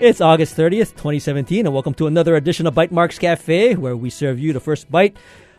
It's August 30th, 2017, and welcome to another edition of Bytemarks Cafe, where we serve you the first bite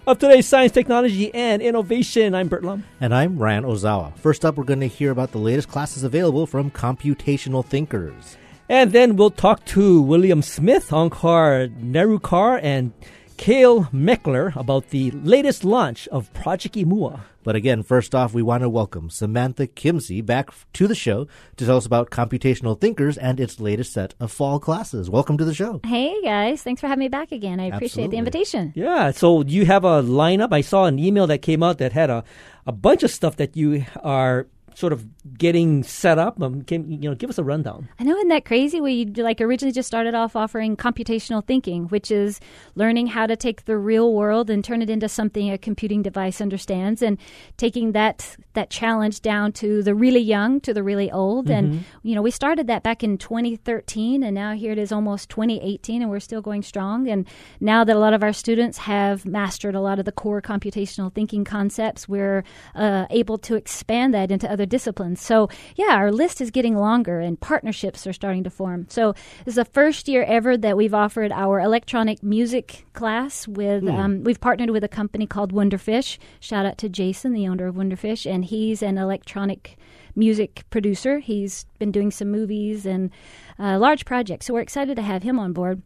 of today's science, technology, and innovation. I'm Burt Lum. And I'm Ryan Ozawa. First up, we're going to hear about the latest classes available from computational thinkers. And then we'll talk to William Smith, Onkar Nerurkar, and Kale Meckler about the latest launch of Project Imua. But again, first off, we want to welcome Samantha Kimsey back to the show to tell us about computational thinkers and its latest set of fall classes. Welcome to the show. Hey guys, thanks for having me back again. I appreciate Absolutely. the invitation. Yeah, so you have a lineup. I saw an email that came out that had a, a bunch of stuff that you are sort of getting set up. Um, can, you know, give us a rundown. I know, isn't that crazy? We like originally just started off offering computational thinking, which is learning how to take the real world and turn it into something a computing device understands, and taking that that challenge down to the really young to the really old. And you know, we started that back in 2013, and now here it is almost 2018, and we're still going strong. And now that a lot of our students have mastered a lot of the core computational thinking concepts, we're uh, able to expand that into other disciplines. So, yeah, our list is getting longer and partnerships are starting to form. So, this is the first year ever that we've offered our electronic music class with, um, we've partnered with a company called Wonderfish. Shout out to Jason, the owner of Wonderfish, and he's an electronic music producer. He's been doing some movies and uh, large projects. So, we're excited to have him on board.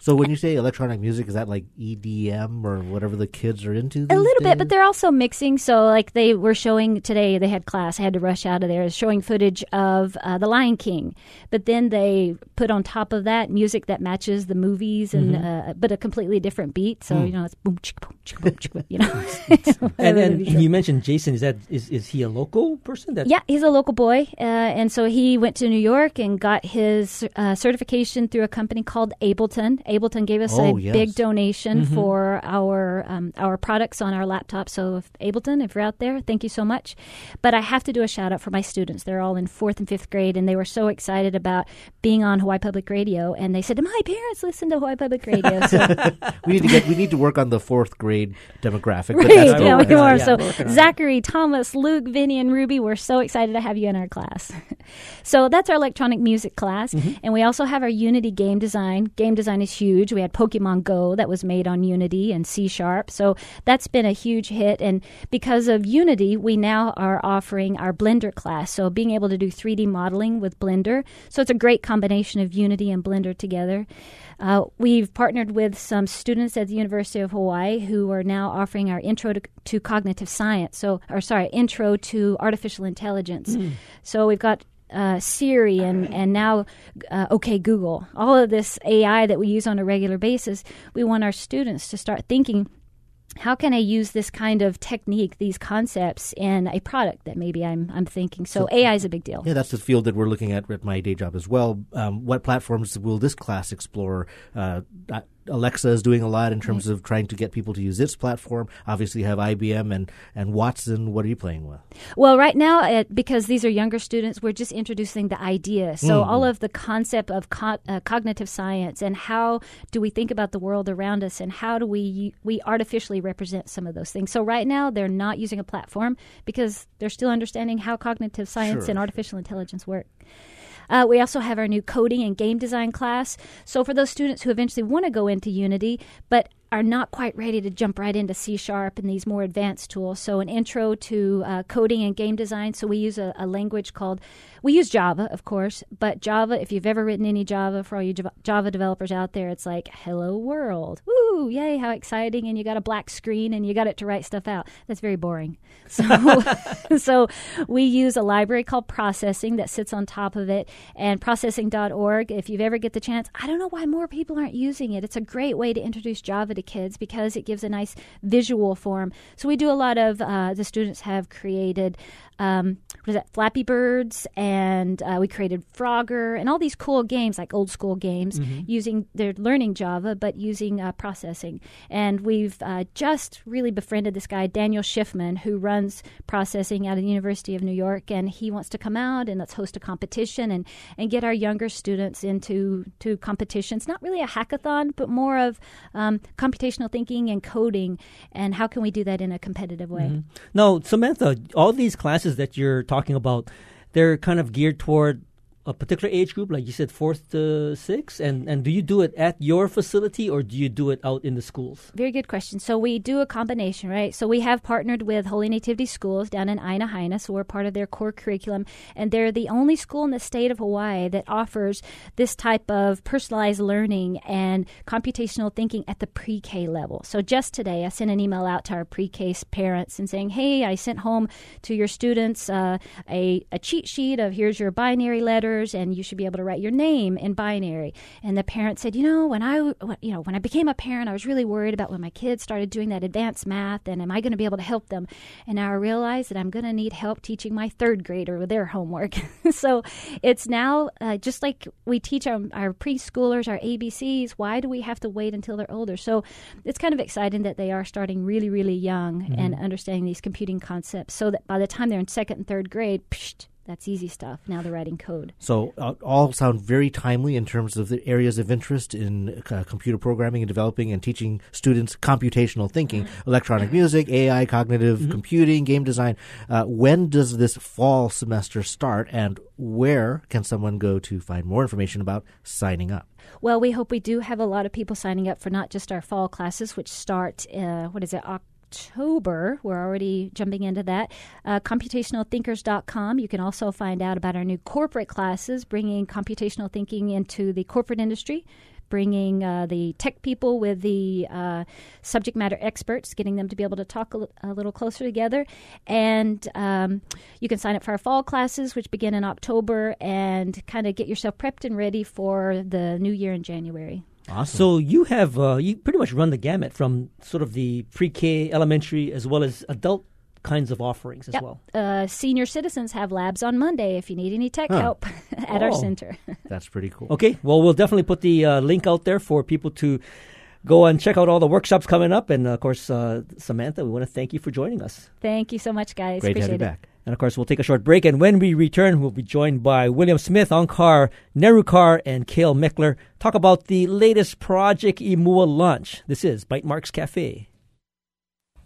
So when you say electronic music, is that like EDM or whatever the kids are into? A these little bit, but they're also mixing. So, like they were showing today, they had class. I had to rush out of there, showing footage of uh, The Lion King. But then they put on top of that music that matches the movies, and uh, but a completely different beat. So you know, it's boom, chicka, boom, chicka, boom, chicka, you know. And then you mentioned Jason. Is that is, is he a local person? That Yeah, he's a local boy, uh, and so he went to New York and got his uh, certification through a company called Ableton. Ableton gave us Oh, a yes. big donation for our um, our products on our laptop. So, if Ableton, if you're out there, thank you so much. But I have to do a shout out for my students. They're all in fourth and fifth grade, and they were so excited about being on Hawaii Public Radio. And they said, "My parents listen to Hawaii Public Radio." So we need to get we need to work on the fourth grade demographic. But Right, yeah, we working on it. are. Yeah, So we're working on it. Zachary, Thomas, Luke, Vinny, and Ruby, we're so excited to have you in our class. so that's our electronic music class, Mm-hmm. and we also have our Unity game design. Game design is huge. We had Pokemon Go that was made on Unity and C Sharp, so that's been a huge hit. And because of Unity, we now are offering our Blender class. So being able to do 3D modeling with Blender, so it's a great combination of Unity and Blender together. Uh, we've partnered with some students at the University of Hawaii who are now offering our intro to, to cognitive science. So, or sorry, intro to artificial intelligence. So we've got uh, Siri and and now uh, OK Google. All of this AI that we use on a regular basis. We want our students to start thinking. How can I use this kind of technique, these concepts, in a product that maybe I'm I'm thinking? So, AI is a big deal. Yeah, that's the field that we're looking at at my day job as well. Um, what platforms will this class explore? Uh, Alexa is doing a lot in terms of trying to get people to use its platform. Obviously, you have IBM and, and Watson. What are you playing with? Well, right now, because these are younger students, we're just introducing the idea. So, all of the concept of co- uh, cognitive science and how do we think about the world around us and how do we we artificially represent some of those things. So, right now, they're not using a platform because they're still understanding how cognitive science Sure. and artificial intelligence work. Uh, we also have our new coding and game design class. So for those students who eventually want to go into Unity, but are not quite ready to jump right into C Sharp and these more advanced tools. So, an intro to uh, coding and game design. So, we use a, a language called, we use Java, of course, but Java, if you've ever written any Java for all you Java- developers out there, it's like, hello world. Woo, yay, how exciting. And you got a black screen and you got it to write stuff out. That's very boring. So, so we use a library called Processing that sits on top of it. And processing.org, if you ever get the chance, I don't know why more people aren't using it. It's a great way to introduce Java to kids because it gives a nice visual form. So we do a lot of, uh, the students have created um, what is that? Flappy Birds, and uh, we created Frogger, and all these cool games like old school games using they're learning Java but using uh, processing. And we've uh, just really befriended this guy Daniel Shiffman who runs processing out of the University of New York, and he wants to come out and let's host a competition and and get our younger students into to competitions. Not really a hackathon, but more of um, computational thinking and coding, and how can we do that in a competitive way. Now, Samantha, all these classes that you're talking about, they're kind of geared toward a particular age group, like you said, fourth to sixth? And and do you do it at your facility or do you do it out in the schools? Very good question. So we do a combination, right? So we have partnered with Holy Nativity Schools down in Aina Haina, so we're part of their core curriculum, and they're the only school in the state of Hawaii that offers this type of personalized learning and computational thinking at the pre-K level. So just today, I sent an email out to our pre-K parents and saying, "Hey, I sent home to your students uh, a a cheat sheet of here's your binary letters, and you should be able to write your name in binary." And the parent said, "You know, when I you know when I became a parent, I was really worried about when my kids started doing that advanced math, and am I going to be able to help them?" And now I realize that I'm going to need help teaching my third grader with their homework. so it's now uh, just like we teach our, our preschoolers our ABCs. Why do we have to wait until they're older? So it's kind of exciting that they are starting really, really young mm-hmm. and understanding these computing concepts, so that by the time they're in second and third grade, psh, that's easy stuff. Now they're writing code. So uh, all sound very timely in terms of the areas of interest in uh, computer programming and developing and teaching students computational thinking, electronic music, AI, cognitive mm-hmm. computing, game design. Uh, when does this fall semester start, and where can someone go to find more information about signing up? Well, we hope we do have a lot of people signing up for not just our fall classes, which start, uh, what is it, October. We're already jumping into that. Uh, computationalthinkers.com. You can also find out about our new corporate classes, bringing computational thinking into the corporate industry bringing uh, the tech people with the uh, subject matter experts, getting them to be able to talk a, l- a little closer together. And um, you can sign up for our fall classes, which begin in October, and kind of get yourself prepped and ready for the new year in January. Awesome. So you have uh, you pretty much run the gamut from sort of the pre-K, elementary, as well as adult kinds of offerings as yep. well. Uh, senior citizens have labs on Monday if you need any tech huh. help at oh. our center. That's pretty cool. Okay, well we'll definitely put the uh, link out there for people to go and check out all the workshops coming up. And of course, uh, Samantha, we want to thank you for joining us. Thank you so much, guys. Great Appreciate to have you back. And of course, we'll take a short break. And when we return, we'll be joined by William Smith, Onkar, Nerurkar, and Kale Meckler. Talk about the latest Project Imua launch. This is Bytemarks Cafe.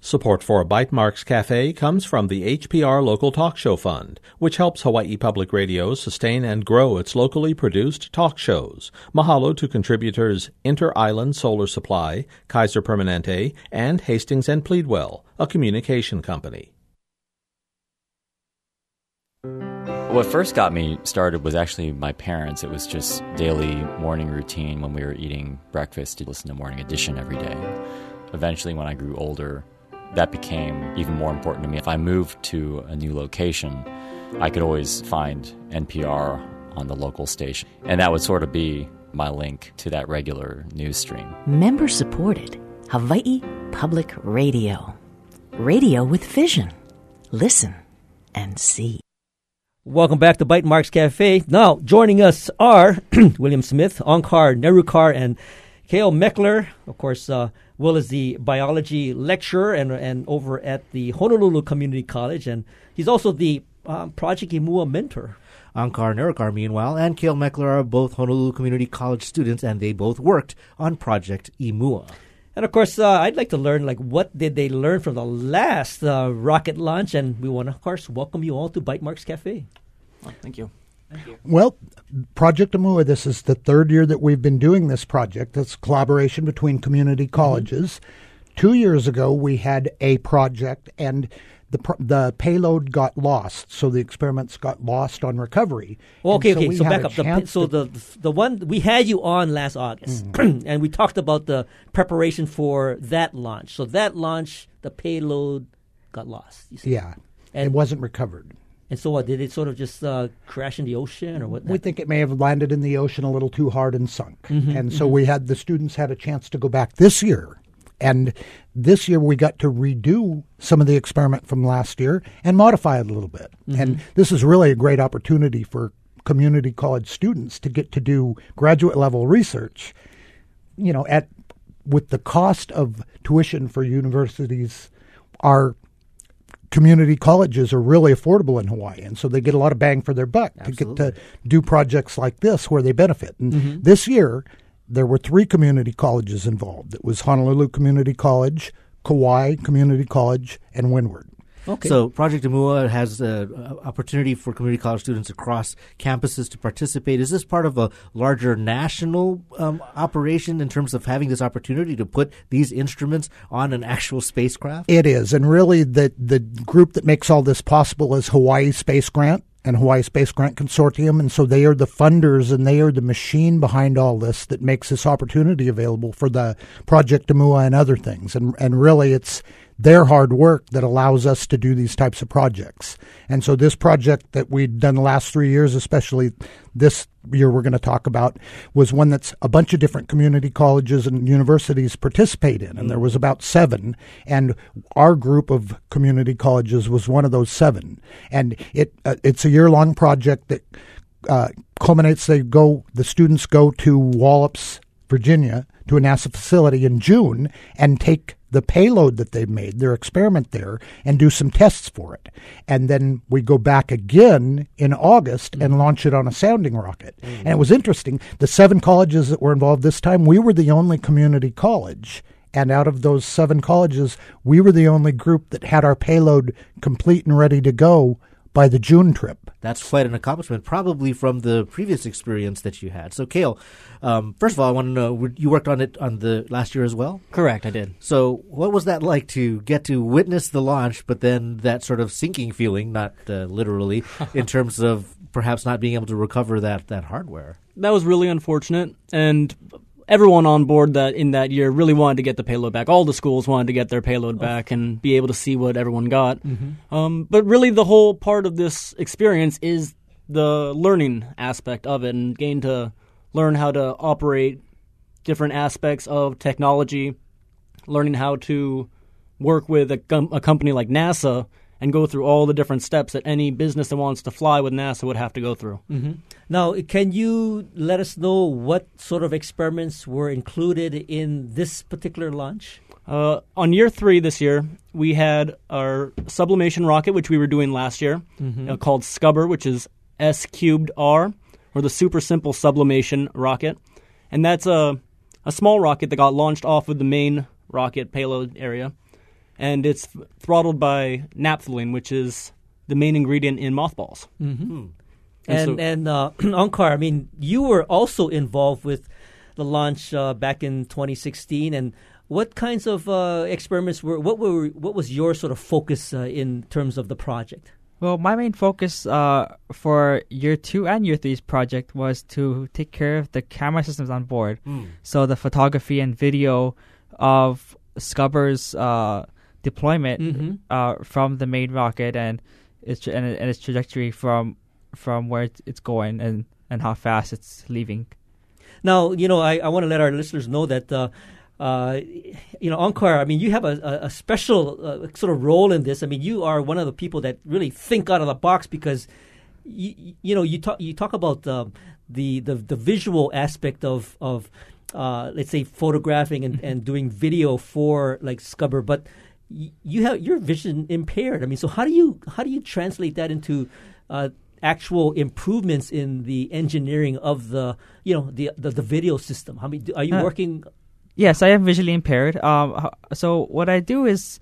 Support for Bytemarks Cafe comes from the HPR Local Talk Show Fund, which helps Hawaii Public Radio sustain and grow its locally produced talk shows. Mahalo to contributors Inter Island Solar Supply, Kaiser Permanente, and Hastings and Pleadwell, a communication company. What first got me started was actually my parents. It was just daily morning routine when we were eating breakfast to listen to Morning Edition every day. Eventually, when I grew older, that became even more important to me. If I moved to a new location, I could always find NPR on the local station. And that would sort of be my link to that regular news stream. Member supported Hawaii Public Radio. Radio with vision. Listen and see. Welcome back to Bytemarks Cafe. Now, joining us are William Smith, Onkar Nerurkar, and Kale Meckler. Of course, uh, Will is the biology lecturer and, and over at the Honolulu Community College, and he's also the um, Project Imua mentor. Onkar Nerurkar, meanwhile, and Kale Meckler are both Honolulu Community College students, and they both worked on Project Imua. And of course, uh, I'd like to learn like what did they learn from the last uh, rocket launch, and we want to, of course, welcome you all to Bytemarks Cafe. Well, thank you. Thank you. Well, Project Imua, this is the third year that we've been doing this project. It's collaboration between community colleges. Mm-hmm. Two years ago, we had a project, and the the payload got lost, so the experiments got lost on recovery. Well, okay, so okay. So back up. The, so the the one we had you on last August, mm-hmm. and we talked about the preparation for that launch. So that launch, the payload got lost. Yeah, and it wasn't recovered. And so, what did it sort of just uh, crash in the ocean, or what? We think it may have landed in the ocean a little too hard and sunk. Mm-hmm, and so, mm-hmm. we had the students had a chance to go back this year and this year we got to redo some of the experiment from last year and modify it a little bit. Mm-hmm. And this is really a great opportunity for community college students to get to do graduate level research, you know, at with the cost of tuition for universities our community colleges are really affordable in Hawaii, and so they get a lot of bang for their buck Absolutely. to get to do projects like this where they benefit. And mm-hmm. this year, there were three community colleges involved. It was Honolulu Community College, Kauai Community College, and Windward. Okay. So Project Imua has an opportunity for community college students across campuses to participate. Is this part of a larger national um, operation in terms of having this opportunity to put these instruments on an actual spacecraft? It is, and really, the the group that makes all this possible is Hawaii Space Grant and Hawaii Space Grant Consortium, and so they are the funders and they are the machine behind all this that makes this opportunity available for the Project Imua and other things. And and really, it's their hard work that allows us to do these types of projects. And so this project that we'd done the last three years, especially this year we're going to talk about, was one that's a bunch of different community colleges and universities participate in. And there was about seven. And our group of community colleges was one of those seven. And it uh, it's a year long project that uh, culminates. They go, the students go to Wallops, Virginia, to a NASA facility in June and take the payload that they've made, their experiment there, and do some tests for it. And then we go back again in August and mm-hmm. launch it on a sounding rocket. And it mm-hmm. was interesting. The seven colleges that were involved this time, we were the only community college. And out of those seven colleges, we were the only group that had our payload complete and ready to go by the June trip. That's quite an accomplishment, probably from the previous experience that you had. So, Kale, um, first of all, I want to know you worked on it on the last year as well. Correct, I did. So, what was that like to get to witness the launch, but then that sort of sinking feeling, not uh, literally, in terms of perhaps not being able to recover that that hardware? That was really unfortunate, and everyone on board that in that year really wanted to get the payload back. All the schools wanted to get their payload back and be able to see what everyone got. Um, but really, the whole part of this experience is the learning aspect of it, and getting to learn how to operate different aspects of technology, learning how to work with a, com- a company like NASA. And go through all the different steps that any business that wants to fly with NASA would have to go through. Now, can you let us know what sort of experiments were included in this particular launch? Uh, on year three this year, we had our sublimation rocket, which we were doing last year, uh, called Scubber, which is S cubed R, or the super simple sublimation rocket. And that's a, a small rocket that got launched off of the main rocket payload area. And it's throttled by naphthalene, which is the main ingredient in mothballs. And so- and uh, Onkar, I mean, you were also involved with the launch uh, back in 2016. And what kinds of uh, experiments were? What were? What was your sort of focus uh, in terms of the project? Well, my main focus uh, for year two and year three's project was to take care of the camera systems on board. So the photography and video of Scubber's uh, deployment Mhm. uh, from the main rocket and its and, and its trajectory from from where it's, going and, and how fast it's leaving. Now, you know, I, I want to let our listeners know that, uh, uh, you know, Onkar, I mean, you have a, a, special uh, sort of role in this. I mean, you are one of the people that really think out of the box because, you, you know, you talk you talk about um, the, the the visual aspect of of uh, let's say photographing and, and doing video for like Scubber, but you have your vision impaired. I mean, so how do you how do you translate that into uh, actual improvements in the engineering of the you know the the, the video system? How many are you Uh, working? Yes, I am visually impaired. Um, so what I do is,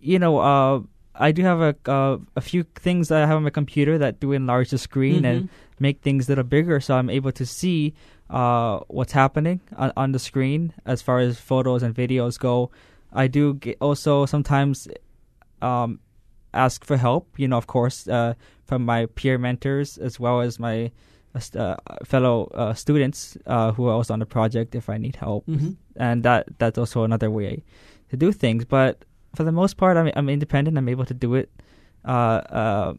you know, uh, I do have a uh, a few things that I have on my computer that do enlarge the screen and make things a little bigger, so I'm able to see uh, what's happening on, on the screen as far as photos and videos go. I do also sometimes um, ask for help. You know, of course, uh, from my peer mentors as well as my uh, uh, fellow uh, students uh, who are also on the project if I need help, Mhm. and that that's also another way to do things. But for the most part, I'm I'm independent. I'm able to do it, uh, uh,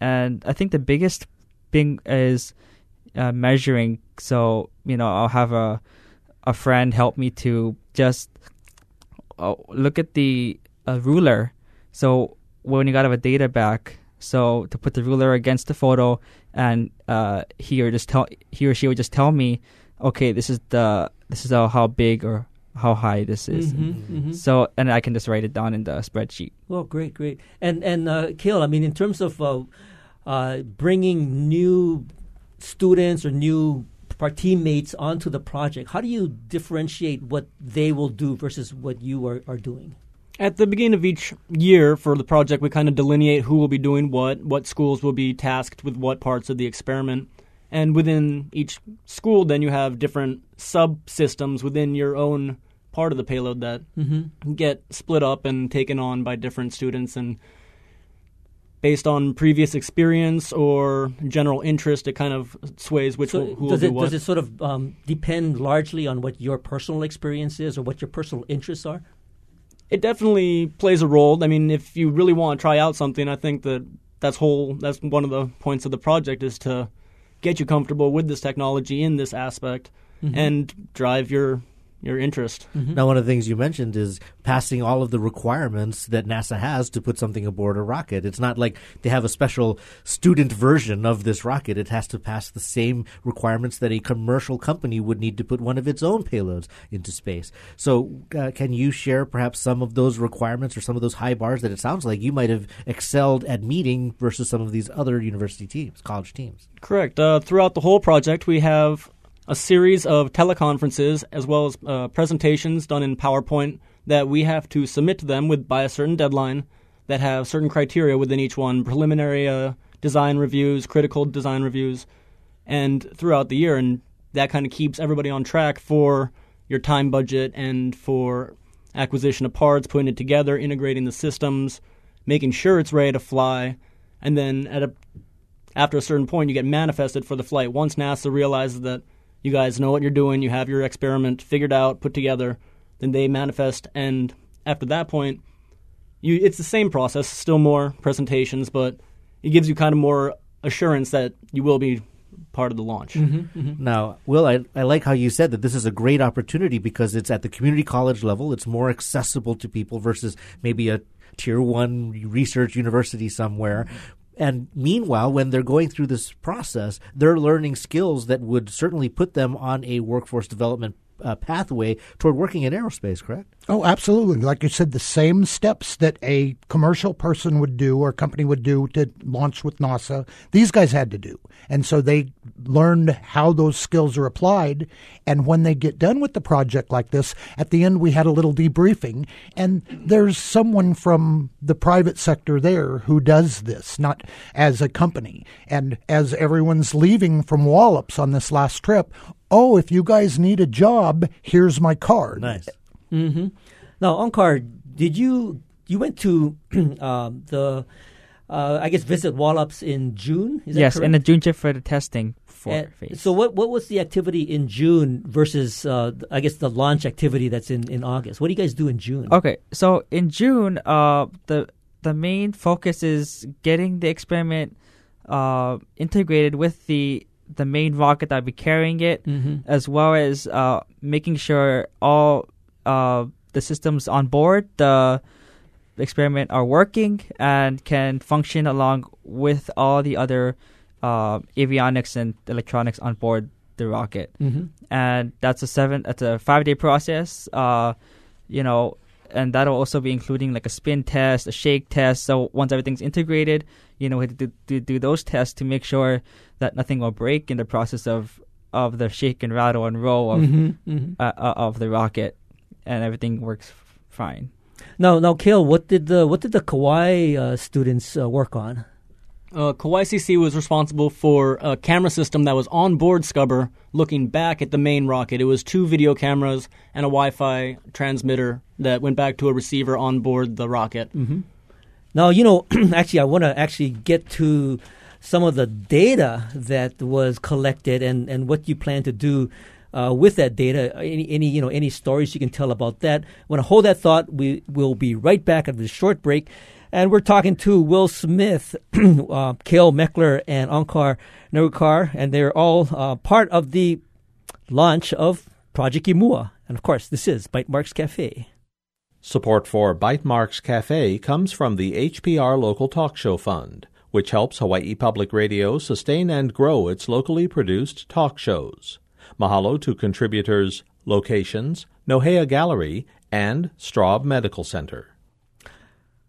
and I think the biggest thing is uh, measuring. So you know, I'll have a a friend help me to just uh, look at the uh, ruler. So when you got a data back, so to put the ruler against the photo, and uh, he or just tell he or she would just tell me, okay, this is the this is how, how big or how high this is. Mhm, mhm. So and I can just write it down in the spreadsheet. Well, great, great. And and uh, Kale, I mean, in terms of uh, uh, bringing new students or new par- teammates onto the project, how do you differentiate what they will do versus what you are, are doing? At the beginning of each year for the project, we kind of delineate who will be doing what, what schools will be tasked with what parts of the experiment. And within each school, then you have different subsystems within your own part of the payload that Mm-hmm. get split up and taken on by different students. And based on previous experience or general interest, it kind of sways which So will, who will does do it what. does it sort of um, depend largely on what your personal experience is or what your personal interests are? it definitely plays a role. I mean, if you really want to try out something, I think that that's whole. That's one of the points of the project is to get you comfortable with this technology in this aspect and drive your your interest. Now, one of the things you mentioned is passing all of the requirements that NASA has to put something aboard a rocket. It's not like they have a special student version of this rocket. It has to pass the same requirements that a commercial company would need to put one of its own payloads into space. So, uh, can you share perhaps some of those requirements or some of those high bars that it sounds like you might have excelled at meeting versus some of these other university teams, college teams? Correct. Uh, throughout the whole project, we have a series of teleconferences as well as uh, presentations done in PowerPoint that we have to submit to them with by a certain deadline that have certain criteria within each one: preliminary uh, design reviews, critical design reviews, and throughout the year, and that kind of keeps everybody on track for your time budget and for acquisition of parts, putting it together, integrating the systems, making sure it's ready to fly, and then at a after a certain point, you get manifested for the flight. Once NASA realizes that you guys know what you're doing, you have your experiment figured out, put together, then they manifest, and after that point, you it's the same process, still more presentations, but it gives you kind of more assurance that you will be part of the launch. Mm-hmm, mm-hmm. Now, Will, I, I like how you said that this is a great opportunity because it's at the community college level. It's more accessible to people versus maybe a tier one research university somewhere. And meanwhile, when they're going through this process, they're learning skills that would certainly put them on a workforce development uh, pathway toward working in aerospace, correct? Oh, absolutely. Like you said, the same steps that a commercial person would do or company would do to launch with NASA, these guys had to do. And so they learned how those skills are applied. And when they get done with the project like this, at the end we had a little debriefing. And there's someone from the private sector there who does this, not as a company. And as everyone's leaving from Wallops on this last trip, oh, if you guys need a job, here's my card. Nice. Now, Onkar, did you you went to um, the uh, I guess visit Wallops in June? Is that yes, correct? in the June trip for the testing for And phase. so what what was the activity in June versus uh, I guess the launch activity that's in, in August? What do you guys do in June? Okay, so in June, uh, the the main focus is getting the experiment uh, integrated with the the main rocket that'll be carrying it, Mhm. as well as uh, making sure all uh, the systems on board the experiment are working and can function along with all the other uh, avionics and electronics on board the rocket Mhm. and that's a seven that's a five day process uh you know and that'll also be including like a spin test a shake test so once everything's integrated you know we have to do, do, do those tests to make sure that nothing will break in the process of of the shake and rattle and roll of Mhm, mhm. uh, uh, of the rocket and everything works f- fine Now, now, Kale, what did the what did the Kauai uh, students uh, work on? Uh, Kauai CC was responsible for a camera system that was on board Scubber looking back at the main rocket. It was two video cameras and a Wi Fi transmitter that went back to a receiver on board the rocket. Mm-hmm. Now, you know, actually, I want to actually get to some of the data that was collected and, and what you plan to do uh, with that data. Any, any, you know, any stories you can tell about that. I want to hold that thought. We will be right back after this short break. And we're talking to Will Smith, uh, Kale Meckler, and Onkar Nerurkar, and they're all uh, part of the launch of Project Imua. And of course, this is Bytemarks Cafe. Support for Bytemarks Cafe comes from the HPR Local Talk Show Fund, which helps Hawaii Public Radio sustain and grow its locally produced talk shows. Mahalo to contributors Locations, Nohea Gallery, and Straub Medical Center.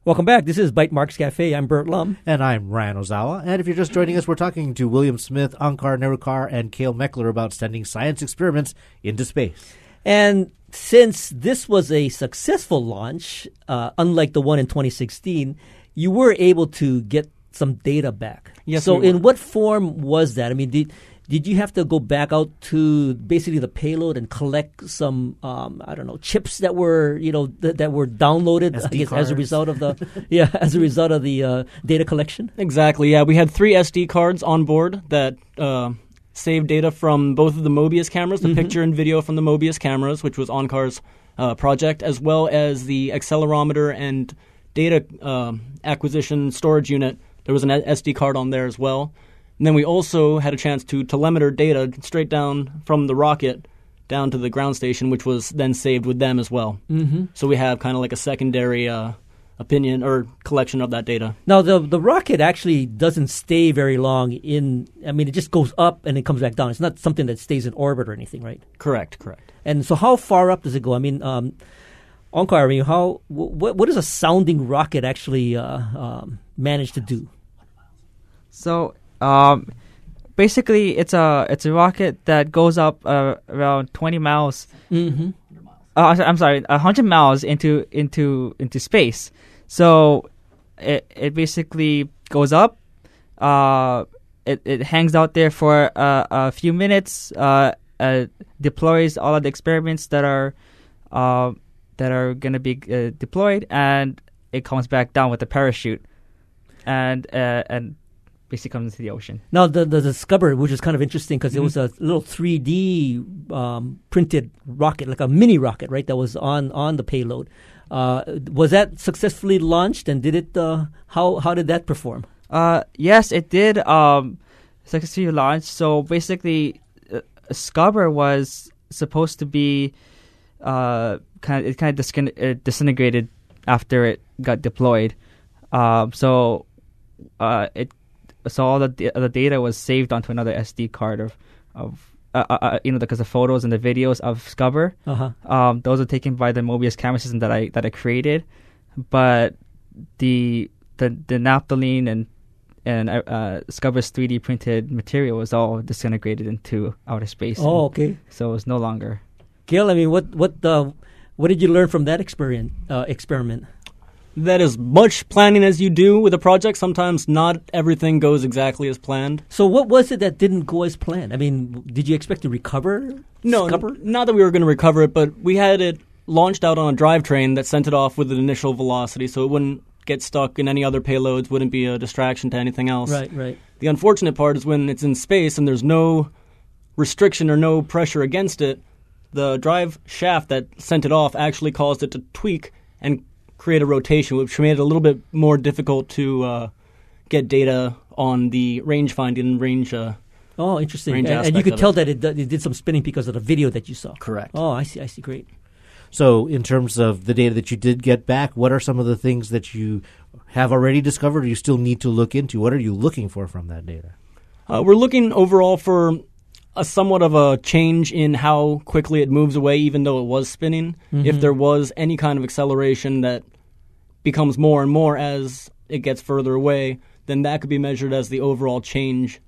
Welcome back. This is Bytemarks Cafe. I'm Burt Lum. And I'm Ryan Ozawa. And if you're just joining us, we're talking to William Smith, Onkar Nerurkar, and Kale Meckler about sending science experiments into space. And since this was a successful launch, uh, unlike the one in 2016, you were able to get some data back. Yes, So, we in what form was that? I mean, did did you have to go back out to basically the payload and collect some, um, I don't know, chips that were you know th- that were downloaded I guess, as a result of the yeah as a result of the uh, data collection? Exactly. Yeah, we had three SD cards on board that uh, saved data from both of the Mobius cameras, the picture and video from the Mobius cameras, which was Onkar's uh, project, as well as the accelerometer and data uh, acquisition storage unit. There was an SD card on there as well. And then we also had a chance to telemeter data straight down from the rocket down to the ground station, which was then saved with them as well. Mm-hmm. So we have kind of like a secondary uh, opinion or collection of that data. Now the the rocket actually doesn't stay very long in. I mean, it just goes up and it comes back down. It's not something that stays in orbit or anything, right? Correct, correct. And so, how far up does it go? I mean, um, Onkar, I mean, how wh- what what does a sounding rocket actually uh, um, manage to do? So um, basically, it's a it's a rocket that goes up uh, around 20 miles. Mm-hmm. Uh, I'm sorry, 100 miles into into into space. So it it basically goes up. Uh, it it hangs out there for uh, a few minutes. Uh, uh, deploys all of the experiments that are uh, that are going to be uh, deployed, and it comes back down with a parachute, and uh, and basically comes into the ocean. Now the the Discover, which is kind of interesting because it Mm-hmm. was a little 3D um, printed rocket, like a mini rocket, right? That was on on the payload. Uh, was that successfully launched, and did it? Uh, how how did that perform? Uh, yes, it did. Um, successfully launch. So basically, uh, Scubber was supposed to be uh, kind of it kind of diskin- uh, disintegrated after it got deployed. Um, so uh, it so all the the data was saved onto another SD card of of uh, uh, uh, you know because the photos and the videos of Scubber Uh huh. um, those are taken by the Mobius camera system that I that I created, but the the the naphthalene and and uh, uh, Scubber's 3D printed material was all disintegrated into outer space. Oh, okay. so it's no longer. Gil, I mean, what what uh, what did you learn from that experiment? Uh, experiment. That as much planning as you do with a project, sometimes not everything goes exactly as planned. So, what was it that didn't go as planned? I mean, did you expect to recover? No, n- not that we were going to recover it, but we had it launched out on a drivetrain that sent it off with an initial velocity, so it wouldn't get stuck in any other payloads, wouldn't be a distraction to anything else. Right, right. The unfortunate part is when it's in space and there's no restriction or no pressure against it, the drive shaft that sent it off actually caused it to tweak and create a rotation, which made it a little bit more difficult to uh, get data on the range finding and range. Uh, Oh, interesting. Range And, and you could tell it. that it, it did some spinning because of the video that you saw. Correct. Oh, I see. I see. Great. So, in terms of the data that you did get back, what are some of the things that you have already discovered or you still need to look into? What are you looking for from that data? Uh, we're looking overall for a somewhat of a change in how quickly it moves away, even though it was spinning. If there was any kind of acceleration that becomes more and more as it gets further away, then that could be measured as the overall change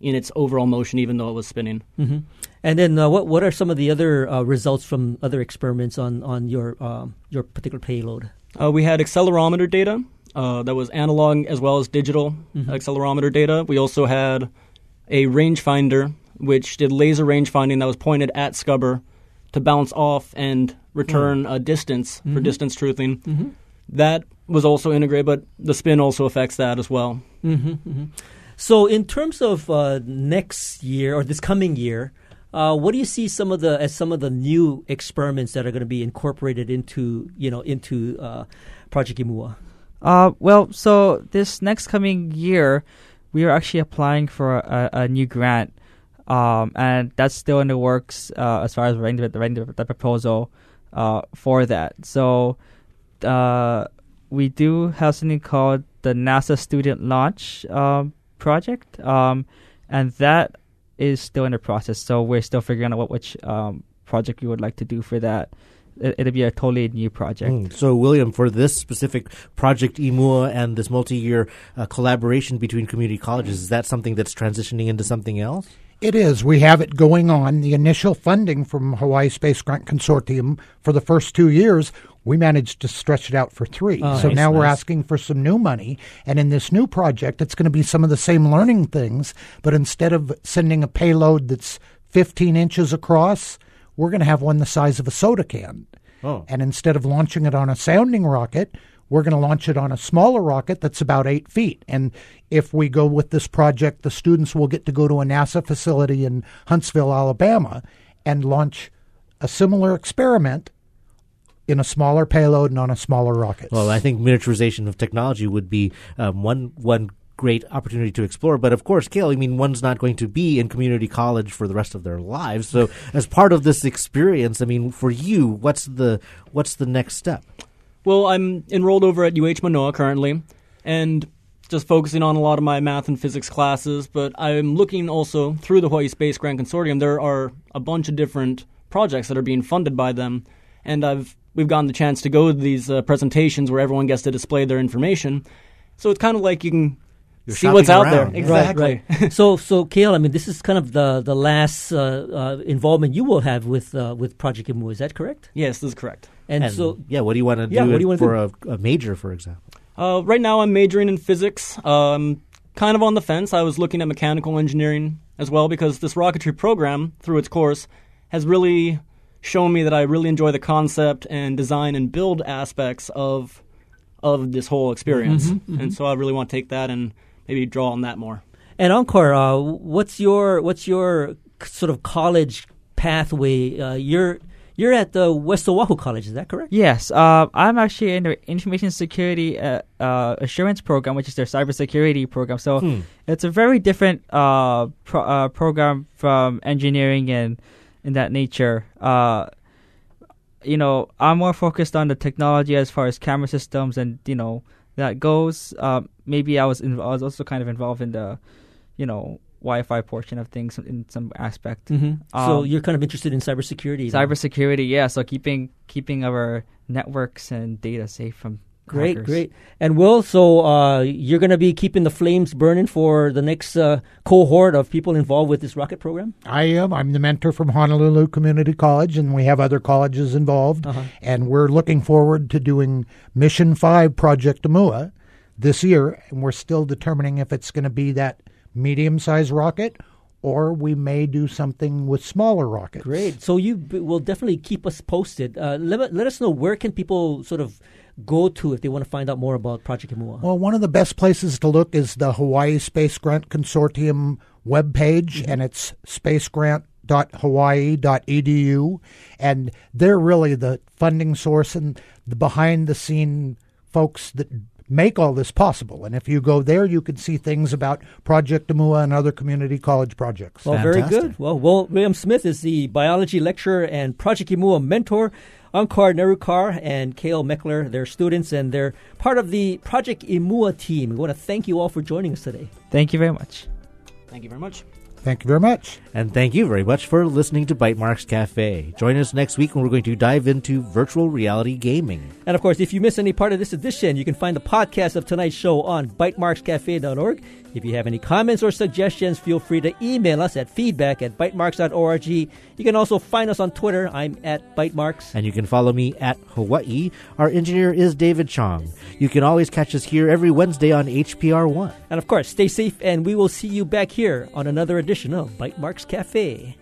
in its overall motion, even though it was spinning. hmm And then, uh, what what are some of the other uh, results from other experiments on on your um, your particular payload? Uh, we had accelerometer data uh, that was analog as well as digital accelerometer data. We also had a rangefinder which did laser range finding that was pointed at Scubber to bounce off and return a distance for distance truthing. That was also integrated, but the spin also affects that as well. So, in terms of uh, next year or this coming year, uh, what do you see some of the as some of the new experiments that are going to be incorporated into you know into uh, Project Imua? Uh, well, so this next coming year, we are actually applying for a, a new grant, um, and that's still in the works uh, as far as writing the, writing the, the proposal uh, for that. So, uh, we do have something called the NASA Student Launch um, Project, um, and that is still in the process. So we're still figuring out what which um, project we would like to do for that. It, it'll be a totally new project. Mm. So, William, for this specific project Imua and this multi-year uh, collaboration between community colleges, is that something that's transitioning into something else? It is. We have it going on. The initial funding from Hawaii Space Grant Consortium for the first two years, we managed to stretch it out for three. Oh, so nice, now we're asking for some new money. And in this new project, it's going to be some of the same learning things, but instead of sending a payload that's 15 inches across, we're going to have one the size of a soda can. Oh. And instead of launching it on a sounding rocket, we're going to launch it on a smaller rocket that's about eight feet. And if we go with this project, the students will get to go to a NASA facility in Huntsville, Alabama, and launch a similar experiment in a smaller payload and on a smaller rocket. Well, I think miniaturization of technology would be um, one one great opportunity to explore. But of course, Kale, I mean, one's not going to be in community college for the rest of their lives. So, as part of this experience, I mean, for you, what's the what's the next step? Well, I'm enrolled over at UH Manoa currently, and just focusing on a lot of my math and physics classes. But I'm looking also through the Hawaii Space Grant Consortium. There are a bunch of different projects that are being funded by them, and I've we've gotten the chance to go to these uh, presentations where everyone gets to display their information. So it's kind of like you can You're see what's out around. there. Exactly. Right, right. so, so Kale, I mean, this is kind of the the last uh, uh, involvement you will have with uh, with Project Imu. Is that correct? yes, this is correct. And, And so, yeah, what do you want to Yeah, do what do you wanna for a, a major, for example? Uh, right now, I'm majoring in physics. Um, kind of on the fence. I was looking at mechanical engineering as well because this rocketry program, through its course, has really shown me that I really enjoy the concept and design and build aspects of of this whole experience. And so I really want to take that and maybe draw on that more. and Onkar, uh, what's your what's your sort of college pathway? Uh, you're you're at the West Oahu College, is that correct? Yes, uh, I'm actually in the information security uh, uh, assurance program, which is their cybersecurity program. So Hmm. it's a very different uh, pro- uh, program from engineering and in that nature. Uh, you know, I'm more focused on the technology as far as camera systems and you know that goes. Uh, maybe I was in, I was also kind of involved in the, you know, Wi-Fi portion of things in some aspect. Mm-hmm. so Um, you're kind of interested in cybersecurity. then? Cybersecurity, yeah. So keeping keeping our networks and data safe from Great, hackers. great. And Will, so uh, you're going to be keeping the flames burning for the next uh, cohort of people involved with this rocket program? I am. I'm the mentor from Honolulu Community College, and we have other colleges involved. Uh-huh. And we're looking forward to doing Mission 5 Project Imua this year. And we're still determining if it's going to be that medium sized rocket or we may do something with smaller rockets. Great. So you b- will definitely keep us posted. Uh, let, let us know where can people sort of go to if they want to find out more about Project Imua. Well, one of the best places to look is the Hawaii Space Grant Consortium webpage, and it's spacegrant.hawaii.edu. And they're really the funding source and the behind the scene folks that make all this possible. And if you go there, you can see things about Project Imua and other community college projects. Well, very good. Well, Will, William Smith is the biology lecturer and Project Imua mentor. Onkar Nerurkar and Kale Meckler, their students, and they're part of the Project Imua team. We want to thank you all for joining us today. Thank you very much. Thank you very much. Thank you very much. And thank you very much for listening to Bytemarks Cafe. Join us next week when we're going to dive into virtual reality gaming. And of course, if you miss any part of this edition, you can find the podcast of tonight's show on bytemarkscafe.org. If you have any comments or suggestions, feel free to email us at feedback at bytemarks.org. You can also find us on Twitter. I'm at bitemarks. And you can follow me at Hawaii. Our engineer is David Chong. You can always catch us here every Wednesday on HPR1. And of course, stay safe, and we will see you back here on another edition of Bytemarks Cafe.